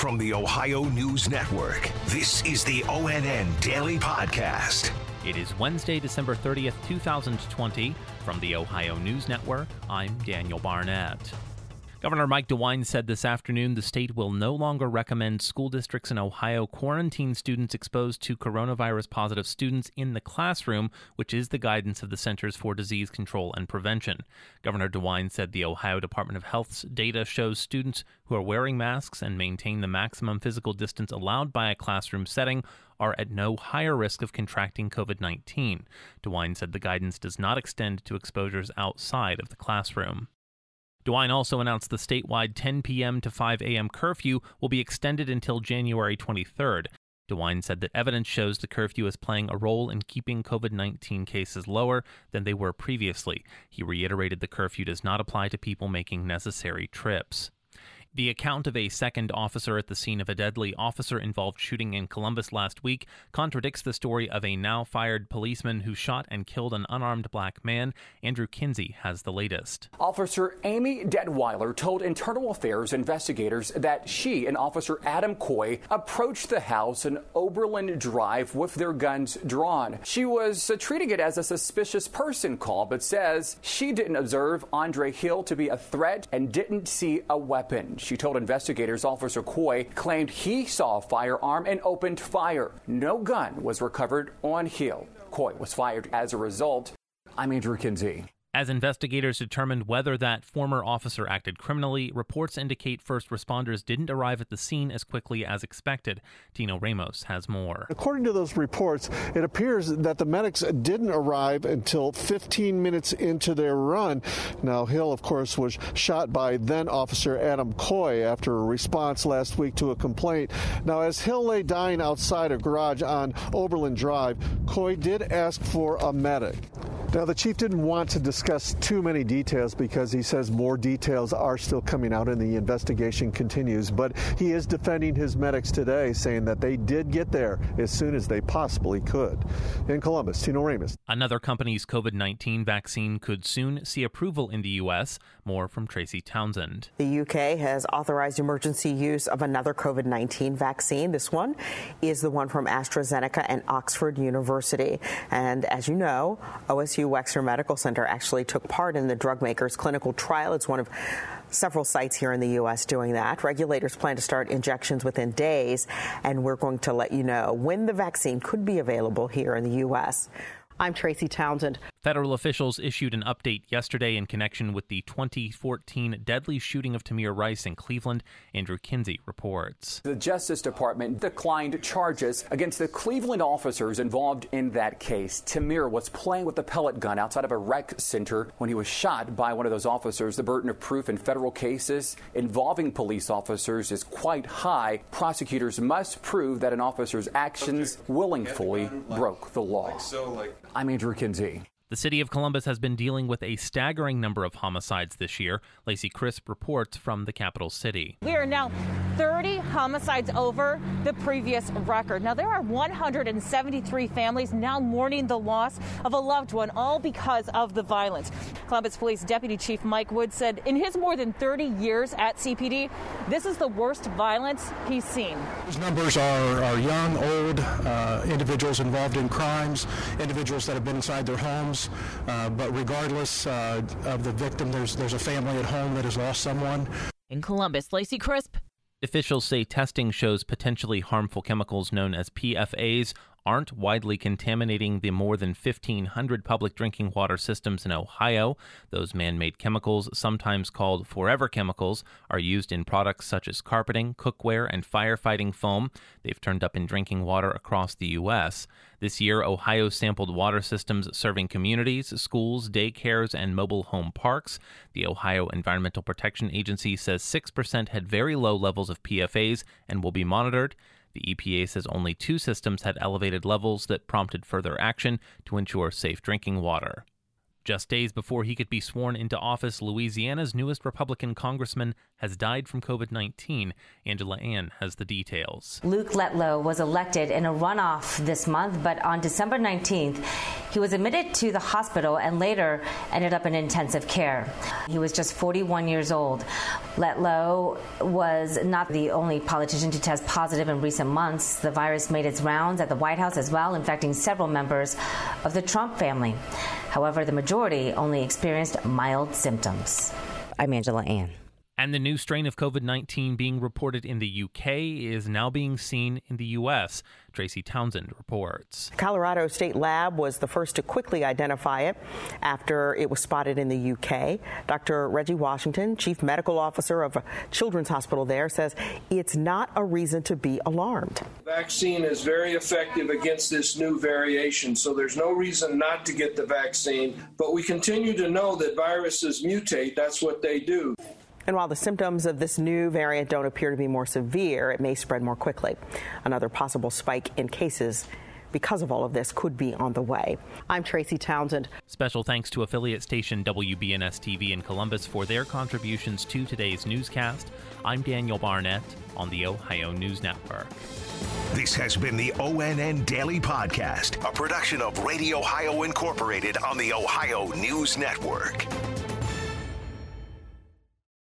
From the Ohio News Network, this is the ONN Daily Podcast. It is Wednesday, December 30th, 2020. From the Ohio News Network, I'm Daniel Barnett. Governor Mike DeWine said this afternoon the state will no longer recommend school districts in Ohio quarantine students exposed to coronavirus positive students in the classroom, which is the guidance of the Centers for Disease Control and Prevention. Governor DeWine said the Ohio Department of Health's data shows students who are wearing masks and maintain the maximum physical distance allowed by a classroom setting are at no higher risk of contracting COVID 19. DeWine said the guidance does not extend to exposures outside of the classroom. DeWine also announced the statewide 10 p.m. to 5 a.m. curfew will be extended until January 23rd. DeWine said that evidence shows the curfew is playing a role in keeping COVID 19 cases lower than they were previously. He reiterated the curfew does not apply to people making necessary trips. The account of a second officer at the scene of a deadly officer involved shooting in Columbus last week contradicts the story of a now fired policeman who shot and killed an unarmed black man. Andrew Kinsey has the latest. Officer Amy Detweiler told Internal Affairs investigators that she and Officer Adam Coy approached the house in Oberlin Drive with their guns drawn. She was uh, treating it as a suspicious person call, but says she didn't observe Andre Hill to be a threat and didn't see a weapon. She told investigators Officer Coy claimed he saw a firearm and opened fire. No gun was recovered on Hill. Coy was fired as a result. I'm Andrew Kinsey. As investigators determined whether that former officer acted criminally, reports indicate first responders didn't arrive at the scene as quickly as expected. Tino Ramos has more. According to those reports, it appears that the medics didn't arrive until 15 minutes into their run. Now, Hill, of course, was shot by then Officer Adam Coy after a response last week to a complaint. Now, as Hill lay dying outside a garage on Oberlin Drive, Coy did ask for a medic. Now, the chief didn't want to discuss too many details because he says more details are still coming out and the investigation continues. But he is defending his medics today, saying that they did get there as soon as they possibly could. In Columbus, Tino Ramos. Another company's COVID 19 vaccine could soon see approval in the U.S. More from Tracy Townsend. The UK has authorized emergency use of another COVID 19 vaccine. This one is the one from AstraZeneca and Oxford University. And as you know, OSU Wexner Medical Center actually took part in the drug maker's clinical trial. It's one of several sites here in the U.S. doing that. Regulators plan to start injections within days, and we're going to let you know when the vaccine could be available here in the U.S. I'm Tracy Townsend. Federal officials issued an update yesterday in connection with the 2014 deadly shooting of Tamir Rice in Cleveland. Andrew Kinsey reports. The Justice Department declined charges against the Cleveland officers involved in that case. Tamir was playing with a pellet gun outside of a rec center when he was shot by one of those officers. The burden of proof in federal cases involving police officers is quite high. Prosecutors must prove that an officer's actions willingly broke the law. I'm Andrew Kinsey. The city of Columbus has been dealing with a staggering number of homicides this year. Lacey Crisp reports from the capital city. We are now 30 homicides over the previous record. Now, there are 173 families now mourning the loss of a loved one, all because of the violence. Columbus Police Deputy Chief Mike Wood said in his more than 30 years at CPD, this is the worst violence he's seen. Those numbers are, are young, old, uh, individuals involved in crimes, individuals that have been inside their homes uh, but regardless uh, of the victim, there's there's a family at home that has lost someone. In Columbus, Lacey Crisp. Officials say testing shows potentially harmful chemicals known as PFAS aren't widely contaminating the more than 1,500 public drinking water systems in Ohio. Those man made chemicals, sometimes called forever chemicals, are used in products such as carpeting, cookware, and firefighting foam. They've turned up in drinking water across the U.S. This year, Ohio sampled water systems serving communities, schools, daycares, and mobile home parks. The Ohio Environmental Protection Agency says 6% had very low levels of PFAS and will be monitored. The EPA says only two systems had elevated levels that prompted further action to ensure safe drinking water. Just days before he could be sworn into office, Louisiana's newest Republican congressman has died from COVID 19. Angela An has the details. Luke Letlow was elected in a runoff this month, but on December 19th, he was admitted to the hospital and later ended up in intensive care. He was just 41 years old. Letlow was not the only politician to test positive in recent months. The virus made its rounds at the White House as well, infecting several members of the Trump family. However, the majority only experienced mild symptoms. I'm Angela An. And the new strain of COVID 19 being reported in the UK is now being seen in the US. Tracy Townsend reports. Colorado State Lab was the first to quickly identify it after it was spotted in the UK. Dr. Reggie Washington, Chief Medical Officer of a children's hospital there, says it's not a reason to be alarmed. The vaccine is very effective against this new variation, so there's no reason not to get the vaccine. But we continue to know that viruses mutate, that's what they do. And while the symptoms of this new variant don't appear to be more severe, it may spread more quickly. Another possible spike in cases because of all of this could be on the way. I'm Tracy Townsend. Special thanks to affiliate station WBNS TV in Columbus for their contributions to today's newscast. I'm Daniel Barnett on the Ohio News Network. This has been the ONN Daily Podcast, a production of Radio Ohio Incorporated on the Ohio News Network.